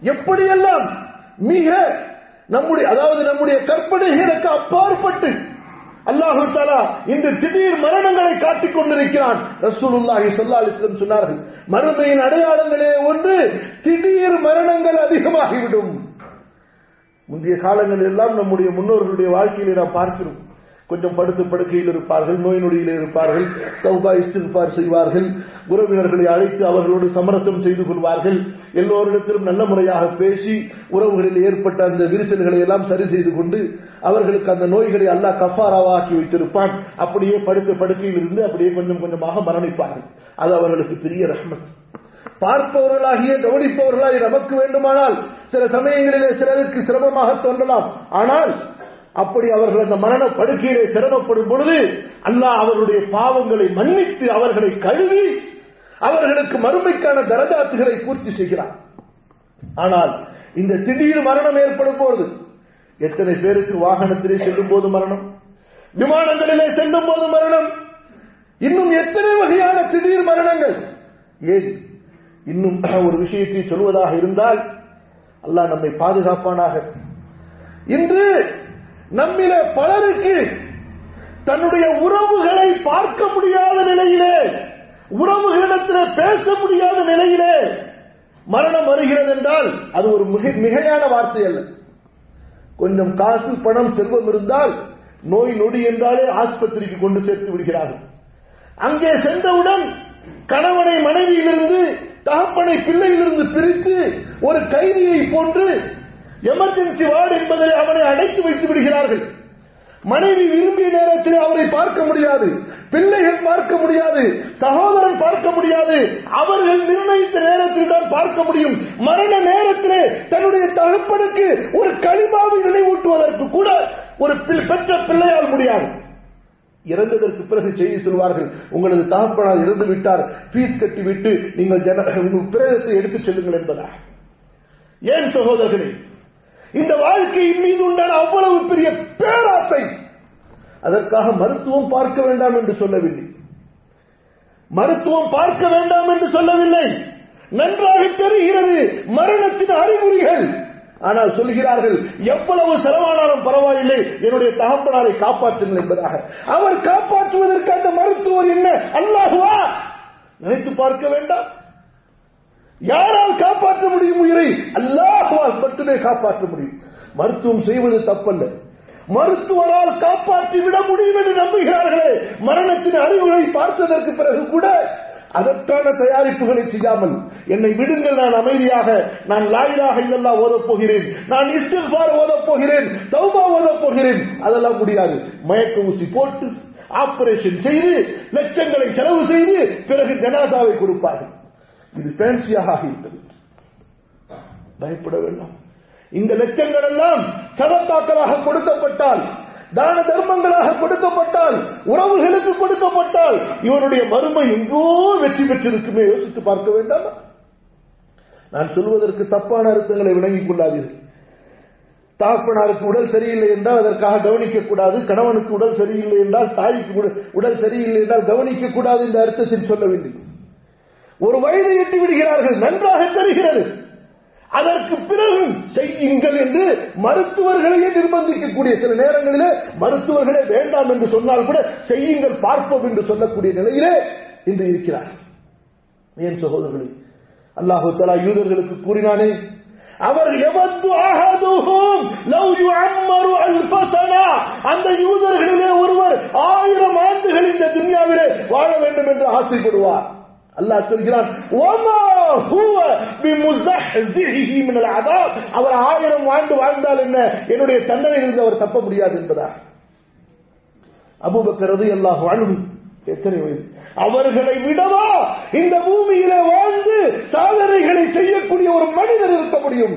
எப்படியெல்லாம் மிக நம்முடைய அதாவது நம்முடைய கற்பனைகளுக்கு அப்பாற்பட்டு அல்லாஹு தாலா இந்த திடீர் மரணங்களை காட்டிக் கொண்டிருக்கிறான். ரசூலுல்லாஹி ஸல்லல்லாஹு சொன்னார்கள் மறுமையின் அடையாளங்களே ஒன்று திடீர் மரணங்கள் அதிகமாகிவிடும். முந்தைய காலங்கள் எல்லாம் நம்முடைய முன்னோர்களுடைய வாழ்க்கையில நாம் பார்க்கிறோம். கொஞ்சம் படுத்து படுக்கையில் இருப்பார்கள் நோய் நொடியில் இருப்பார்கள் தௌபா இஸ்திஃபார் செய்வார்கள் உறவினர்களை அழைத்து அவர்களோடு சமரசம் செய்து கொள்வார்கள். எல்லோரிடத்திலும் நல்ல முறையாக பேசி உறவுகளில் ஏற்பட்ட அந்த விரிசல்களை எல்லாம் சரி செய்து கொண்டு அவர்களுக்கு அந்த நோய்களை அல்லாஹ் கஃபாராவாக்கி வைத்திருப்பான். அப்படியே படுத்த படுக்கையில் இருந்து அப்படியே கொஞ்சம் கொஞ்சமாக மரணிப்பார்கள். அது அவர்களுக்கு பெரிய ரஹ்மத். பார்ப்பவர்களாகிய கவனிப்பவர்களாக நமக்கு வேண்டுமானால் சில சமயங்களிலே சிலருக்கு சிரமமாக தோன்றலாம். ஆனால் அப்படி அவர்கள் அந்த மரண படுக்கையிலே சிரமப்படும் பொழுது அல்லாஹ் அவர்களுடைய பாவங்களை மன்னித்து அவர்களை கழுவி அவர்களுக்கு மறுமைக்கான தரஜாத்துகளை பூர்த்தி செய்கிறார். ஆனால் இந்த திடீர் மரணம் ஏற்படும் போது எத்தனை பேருக்கு வாகனத்திலே செல்லும் போது மரணம்? விமானங்களிலே செல்லும் போது மரணம்? இன்னும் எத்தனை வகையான திடீர் மரணங்கள்? ஏன்? இன்னும் ஒரு விஷயத்தை சொல்வதாக இருந்தால் அல்லாஹ் நம்மை பாதுகாப்பானாக. இன்று நம்மிலே பலருக்கு தன்னுடைய உறவுகளை பார்க்க முடியாத நிலையிலே உறவுகளிடத்தில் பேச முடியாத நிலையிலே மரணம் வருகிறது என்றால் அது ஒரு மிக மிகையான வார்த்தை அல்ல. கொஞ்சம் காசு பணம் செல்வம் இருந்தால் நோய் நொடி என்றாலே ஆஸ்பத்திரிக்கு கொண்டு சேர்த்து விடுகிறார்கள். அங்கே சென்றவுடன் கணவனை மனைவியிலிருந்து தகப்பனை பிள்ளையிலிருந்து பிரித்து ஒரு கைதியை போன்று எமர்ஜென்சி வார்டு என்பதில் அவனை அடைத்து வைத்து விடுகிறார்கள். மனைவி விரும்பிய நேரத்தில் அவரை பார்க்க முடியாது. பிள்ளைகள் பார்க்க முடியாது. சகோதரன் பார்க்க முடியாது. அவர்கள் நிர்ணயித்த நேரத்தில் தான் பார்க்க முடியும். மரண நேரத்திலே தன்னுடைய தகப்பனுக்கு ஒரு களிமாவை நினைவூட்டுவதற்கு கூட ஒரு பெற்ற பிள்ளையால் முடியாது. இறந்ததற்கு பிறகு செய்தி சொல்வார்கள் உங்களது தகப்பனார் இறந்து விட்டார். ஃபீஸ் கட்டிவிட்டு நீங்கள் ஜன உங்கள் பிரேதத்தை எடுத்துச் செல்லுங்கள் என்பதா ஏன் சகோதரர்களே இந்த வாழ்க்கையின் மீது உண்டான அவ்வளவு பெரிய பேராசை. அதற்காக மருத்துவம் பார்க்க வேண்டாம் என்று சொல்லவில்லை. மருத்துவம் பார்க்க வேண்டாம் என்று சொல்லவில்லை. நன்றாக தெரிகிறது மரணத்தின் அறிகுறிகள். ஆனால் சொல்கிறார்கள் எவ்வளவு செலவானாலும் பரவாயில்லை என்னுடைய தகப்பனாரை காப்பாற்றுங்கள் என்பதாக. அவர் காப்பாற்றுவதற்கு அந்த மருத்துவர் என்ன? அல்லாஹுவா! நினைத்து பார்க்க வேண்டாம். யாரால் காப்பாற்ற முடியும் உயிரை? அல்லாஹுவால் மட்டுமே காப்பாற்ற முடியும். மருத்துவம் செய்வது தப்பல்ல. மருத்துவரால் காப்பாற்றி விட முடியும் என்று நம்புகிறார்களே. மரணத்தின் அறிவுகளை பார்த்ததற்கு பிறகு கூட அதற்கான தயாரிப்புகளை செய்யாமல் என்னை விடுங்கள் நான் அமைதியாக நான் லாயிலாக இல்லல்லா ஓதப் போகிறேன் நான் இஸ்திஃபார் ஓதப் போகிறேன் தௌபா ஓதப் போகிறேன் அதெல்லாம் முடியாது. மயக்க ஊசி போட்டு ஆபரேஷன் செய்து லட்சங்களை செலவு செய்து பிறகு ஜனாதாவை கொடுப்பார்கள். இது ஃபேன்சியாக ஆகிவிட்டது பயப்பட வேண்டாம் இந்த லட்சங்கள் எல்லாம் சதத்தாக்களாக கொடுக்கப்பட்டால் தான தர்மங்களாக கொடுக்கப்பட்டால் உறவுகளுக்கு கொடுக்கப்பட்டால் இவருடைய மறுமை எங்கோ வெற்றி பெற்றிருக்குமே யோசித்து பார்க்க வேண்டாமா? நான் சொல்வதற்கு தப்பான அர்த்தங்களை விளங்கிக் கொள்ளாதீர்கள். தகப்பனாருக்கு உடல் சரியில்லை என்றால் அதற்காக கவனிக்க கூடாது கணவனுக்கு உடல் சரியில்லை என்றால் தாய்க்கு உடல்- உடல் சரியில்லை என்றால் கவனிக்க கூடாது என்ற அர்த்தத்தில் சொல்லவில்லை. ஒரு வயதை எட்டி விடுகிறார்கள் நன்றாக தெரிகிறது. அதற்கு பிறகு செய்யுங்கள் என்று மருத்துவர்களையே நிர்பந்திக்கக்கூடிய சில நேரங்களிலே மருத்துவர்களே வேண்டாம் என்று சொன்னால் கூட செய்யுங்கள் பார்ப்போம் என்று சொல்லக்கூடிய நிலையிலே இன்று இருக்கிறார். ஏன் சகோதரர்களே? அல்லாஹு தலா யூதர்களுக்கு கூறினானே அவர் எவத்து ஆகாதுகும் லவ் யுஅம்மரு அல்ஃப சனா அந்த யூதர்களிலே ஒருவர் ஆயிரம் ஆண்டுகள் இந்த துன்யாவிலே வாழ வேண்டும் என்று ஆசைப்படுவார். அல்லாஹ் சொல்கிறான் அவர் ஆயிரம் ஆண்டு வாழ்ந்தால் என்ன? என்னுடைய தண்டனையிலிருந்து அவர் தப்ப முடியாது என்பதா? அபூபக்கரது எல்லா வாழும் எத்தனை வயது? அவர்களை விடவா இந்த பூமியில வாழ்ந்து சாதனைகளை செய்யக்கூடிய ஒரு மனிதர் இருக்க முடியும்?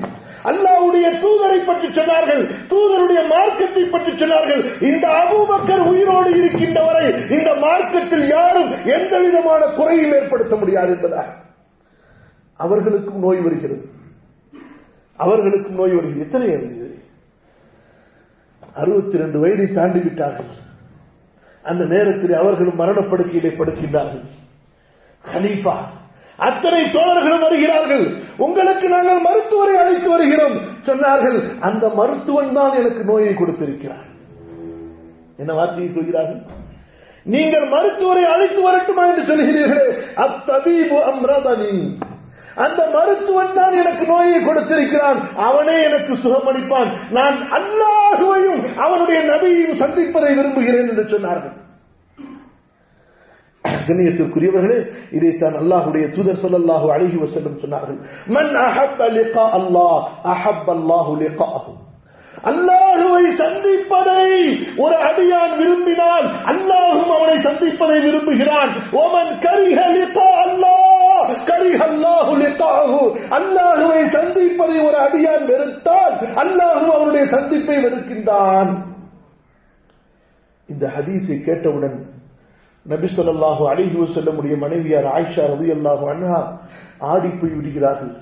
அல்லாவுடைய தூதரை பற்றி சொன்னார்கள். தூதருடைய மார்க்கத்தை பற்றி சொன்னார்கள். இந்த அபூபக்கர் உயிரோடு இருக்கின்ற வரை இந்த மார்க்கத்தில் யாரும் எந்த விதமான குறையும் ஏற்படுத்த முடியாது என்பதாக அவர்களுக்கும் நோய் வருகிறது. அவர்களுக்கும் நோய் வருகிறது. எத்தனை வருகிறது அறுபத்தி ரெண்டு வயதை தாண்டி விட்டார்கள். அந்த நேரத்தில் அவர்களும் மரணப்படுக்கையிலே படுக்கின்றார்கள். ஹலீஃபா அத்தனை தோழர்களும் வருகிறார்கள். உங்களுக்கு நாங்கள் மருத்துவரை அழைத்து வருகிறோம். சொன்னார்கள் அந்த மருத்துவன் தான் எனக்கு நோயை கொடுத்திருக்கிறார் என்ன வார்த்தையை சொல்கிறார்கள்? நீங்கள் மருத்துவரை அழைத்து வரட்டுமா என்று சொல்கிறீர்களே. அத்தபீபு அம்ரதனி. அந்த மருத்துவன் தான் எனக்கு நோயை கொடுத்திருக்கிறான். அவனே எனக்கு சுகமளிப்பான் நான் அல்லாஹுவையும் அவனுடைய நபியையும் சந்திப்பதை விரும்புகிறேன் என்று சொன்னார்கள். கண்ணியத்திற்குரியவர்களே இதைத்தான் அல்லாஹுடைய தூதர் சொல்லல்லாஹு அழகி வசல்லம் சொன்னார்கள். மன் அஹப்ப லிகா அல்லாஹ் அஹப்ப அல்லாஹு லிகாஹு. அல்லாஹுவை சந்திப்பதை ஒரு அடியான் விரும்பினால் அல்லாஹும் அவனை சந்திப்பதை விரும்புகிறான். ஓமன் கரிஹ லிகா அல்லாஹ் கரிஹ அல்லாஹு லிகாஹு. அல்லாஹுவை சந்திப்பதை ஒரு அடியான் வெறுத்தால் அல்லாஹும் அவனுடைய சந்திப்பை வெறுக்கின்றான். இந்த ஹதீஸை கேட்டவுடன் நபி சொல்லாஹு அலைஹி செல்லமுடைய மனைவியார் ஆயிஷா ரலியல்லாஹு அண்ணா ஆடி போய் விடுகிறார்கள்.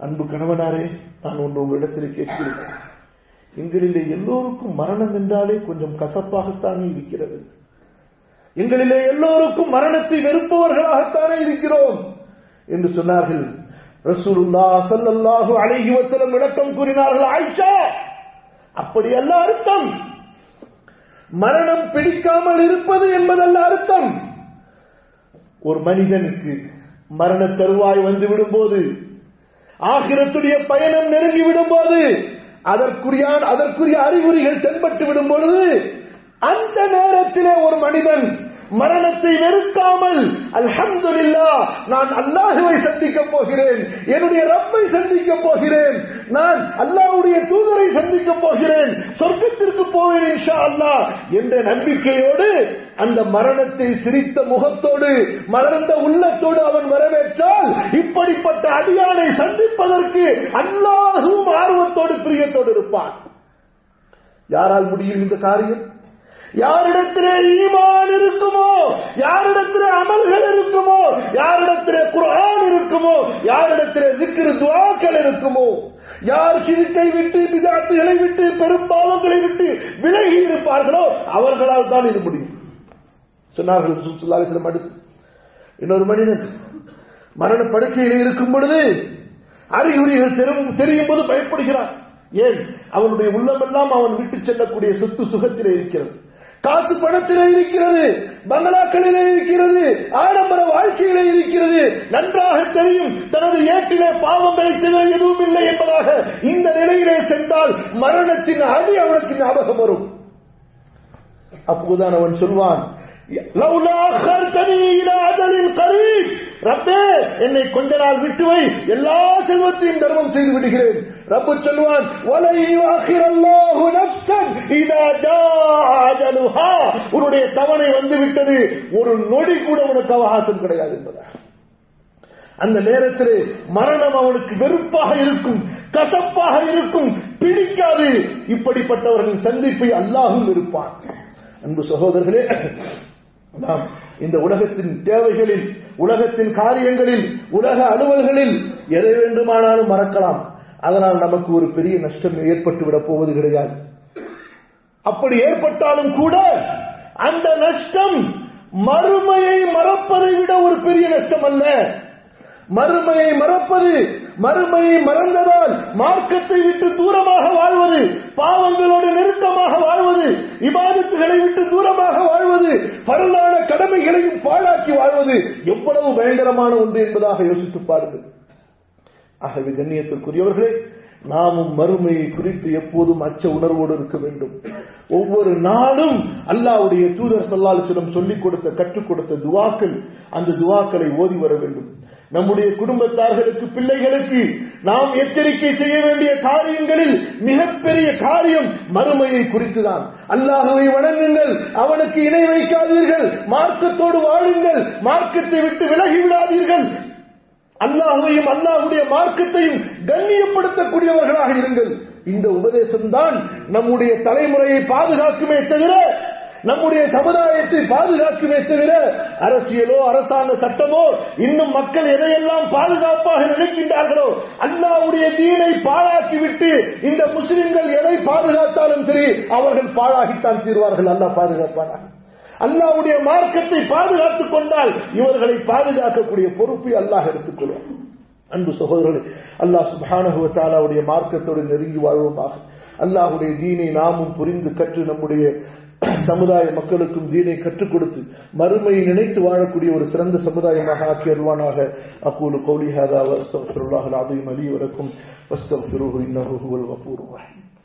அன்பு கணவனாரே நான் ஒன்று உங்களிடத்தில் கேட்கிறேன். எங்களிலே எல்லோருக்கும் மரணம் என்றாலே கொஞ்சம் கசப்பாகத்தானே இருக்கிறது. எங்களிலே எல்லோருக்கும் மரணத்தை வெறுப்பவர்களாகத்தானே இருக்கிறோம் என்று சொன்னார்கள். ரசூலுல்லா ஸல்லல்லாஹு அலைஹி வஸல்லம் விளக்கம் கூறினார்கள் ஆயிஷா அப்படி அல்ல அர்த்தம். மரணம் பிடிக்காமல் இருப்பது என்பதல்ல அர்த்தம். ஒரு மனிதனுக்கு மரண தருவாய் வந்து விடும்போது ஆகிரத்துடைய பயணம் நெருங்கி விடும்போது அதற்குரிய அதற்குரிய அறிகுறிகள் தென்பட்டு விடும் பொழுது அந்த நேரத்திலே ஒரு மனிதன் மரணத்தை வெறுக்காமல் அல்ஹம்துலில்லா நான் அல்லாஹுவை சந்திக்க போகிறேன். என்னுடைய ரப்பை சந்திக்க போகிறேன். நான் அல்லாஹுடைய தூதரை சந்திக்க போகிறேன். சொர்க்கத்திற்கு போவேன் இன்ஷா அல்லாஹ் என்ற நம்பிக்கையோடு அந்த மரணத்தை சிரித்த முகத்தோடு மலர்ந்த உள்ளத்தோடு அவன் வரவேற்றால் இப்படிப்பட்ட அடியானை சந்திப்பதற்கு அல்லாஹும் ஆர்வத்தோடு பிரியத்தோடு இருப்பான். யாரால் முடியும் இந்த காரியம்? யாரிடத்திலே ஈமான் இருக்குமோ? யாரிடத்திலே அமல்கள் இருக்குமோ? யாரிடத்திலே குரான் இருக்குமோ? யாரிடத்திலே சிக்கிரு துவாக்கள் இருக்குமோ? யார் சிறுக்கை விட்டு பிதாத்துகளை விட்டு பெரும்பாவங்களை விட்டு விலகி இருப்பார்களோ அவர்களால் தான் இது முடியும். சொன்னார்கள் சுல்லாலிசிலம் அடுத்து. இன்னொரு மனிதன் மரண படுக்கையில் இருக்கும் பொழுது அறிகுறிகள் தெரியும் தெரியும் போது பயப்படுகிறான். ஏன்? அவனுடைய உள்ளமெல்லாம் அவன் விட்டு செல்லக்கூடிய சொத்து சுகத்திலே இருக்கிறது. காசு பணத்திலே இருக்கிறது பங்களாக்களிலே இருக்கிறது ஆடம்பர வாழ்க்கையிலே இருக்கிறது. நன்றாக தெரியும் தனது ஏட்டிலே பாவம் பிழைத்தது எதுவும் இல்லை என்பதாக இந்த நிலையிலே சென்றால் மரணத்தின் அடி அவனுக்கு ஞாபகம் வரும். அப்போதுதான் அவன் சொல்வான் லவ்லா கர்த்தனி ரப்பே என்னை கொஞ்ச நாள் விட்டு வை. எல்லா செல்வத்தையும் தர்மம் செய்து விடுகிறேன். ரப்பு சொல்வான் உன்னுடைய தவணை வந்து விட்டது. ஒரு நொடி கூட உனக்கு அவகாசம் கிடையாது என்பதா அந்த நேரத்தில் மரணம் அவனுக்கு வெறுப்பாக இருக்கும் கசப்பாக இருக்கும் பிடிக்காது. இப்படிப்பட்டவர்கள் சந்திப்பை அல்லாஹும் இருப்பான் அன்பு சகோதரர்களே நாம் இந்த உலகத்தின் தேவைகளில் உலகத்தின் காரியங்களில் உலக அலுவல்களில் எதை வேண்டுமானாலும் மறக்கலாம். அதனால் நமக்கு ஒரு பெரிய நஷ்டம் ஏற்பட்டுவிடப் போவது கிடையாது. அப்படி ஏற்பட்டாலும் கூட அந்த நஷ்டம் மறுமையை மறப்பதை விட ஒரு பெரிய நஷ்டம் அல்ல. மறுமையை மறப்பது மறுமையை மறந்ததால் மார்க்கத்தை விட்டு தூரமாக வாழ்வது பாவங்களோடு நெருக்கமாக வாழ்வது இபாதத்துகளை விட்டு தூரமாக வாழ்வது பரலான கடமைகளையும் பாழாக்கி வாழ்வது எவ்வளவு பயங்கரமான ஒன்று என்பதாக யோசித்து பாருங்கள். ஆகவே கண்ணியத்திற்குரியவர்களே நாமும் மறுமையை குறித்து எப்போதும் அச்ச உணர்வோடு இருக்க வேண்டும். ஒவ்வொரு நாளும் அல்லாவுடைய தூதர் சல்லாலிசிடம் சொல்லிக் கொடுத்த கற்றுக் கொடுத்த துவாக்கள் அந்த துவாக்களை ஓதி வர வேண்டும். நம்முடைய குடும்பத்தார்களுக்கு பிள்ளைகளுக்கு நாம் எச்சரிக்கை செய்ய வேண்டிய காரியங்களில் மிகப்பெரிய காரியம் மறுமையை குறித்துதான். அல்லாஹுவை வணங்குங்கள் அவனுக்கு இணை வைக்காதீர்கள் மார்க்கத்தோடு வாழுங்கள் மார்க்கத்தை விட்டு விலகி விடாதீர்கள் அல்லாஹையும் அல்லாஹுடைய மார்க்கத்தையும் கண்ணியப்படுத்தக்கூடியவர்களாக இருங்கள். இந்த உபதேசம் தான் நம்முடைய தலைமுறையை பாதுகாக்குமே தவிர நம்முடைய சமுதாயத்தை பாதுகாக்குமே தவிர அரசியலோ அரசாங்க சட்டமோ இன்னும் மக்கள் எதையெல்லாம் பாதுகாப்பாக நினைக்கின்றார்களோ அல்லாவுடைய தீனை பாழாக்கிவிட்டு இந்த முஸ்லிம்கள் எதை பாதுகாத்தாலும் சரி அவர்கள் பாழாகித்தான் தீர்வார்கள். அல்லாஹ் பாதுகாப்பானார்கள் அல்லாவுடைய மார்க்கத்தை பாதுகாத்துக் கொண்டால் இவர்களை பாதுகாக்கக்கூடிய பொறுப்பை அல்லாஹ் எடுத்துக்கொள்வார் அன்பு சகோதரர்களே அல்லாஹ் சுபானுடைய மார்க்கத்தோடு நெருங்கி வாழ்வோமாக. அல்லாஹுடைய தீனை நாமும் புரிந்து கற்று நம்முடைய சமுதாய மக்களுக்கும் தீனை கற்றுக் கொடுத்து மறுமையை நினைத்து வாழக்கூடிய ஒரு சிறந்த சமுதாயமாக ஆக்கி அருவானாக அக்கூலு கௌலிஹாதா வஸ்தவ் அலி வலக்கும் வஸ்தவ் இன்னஹு ஹுவல் கஃபூருர்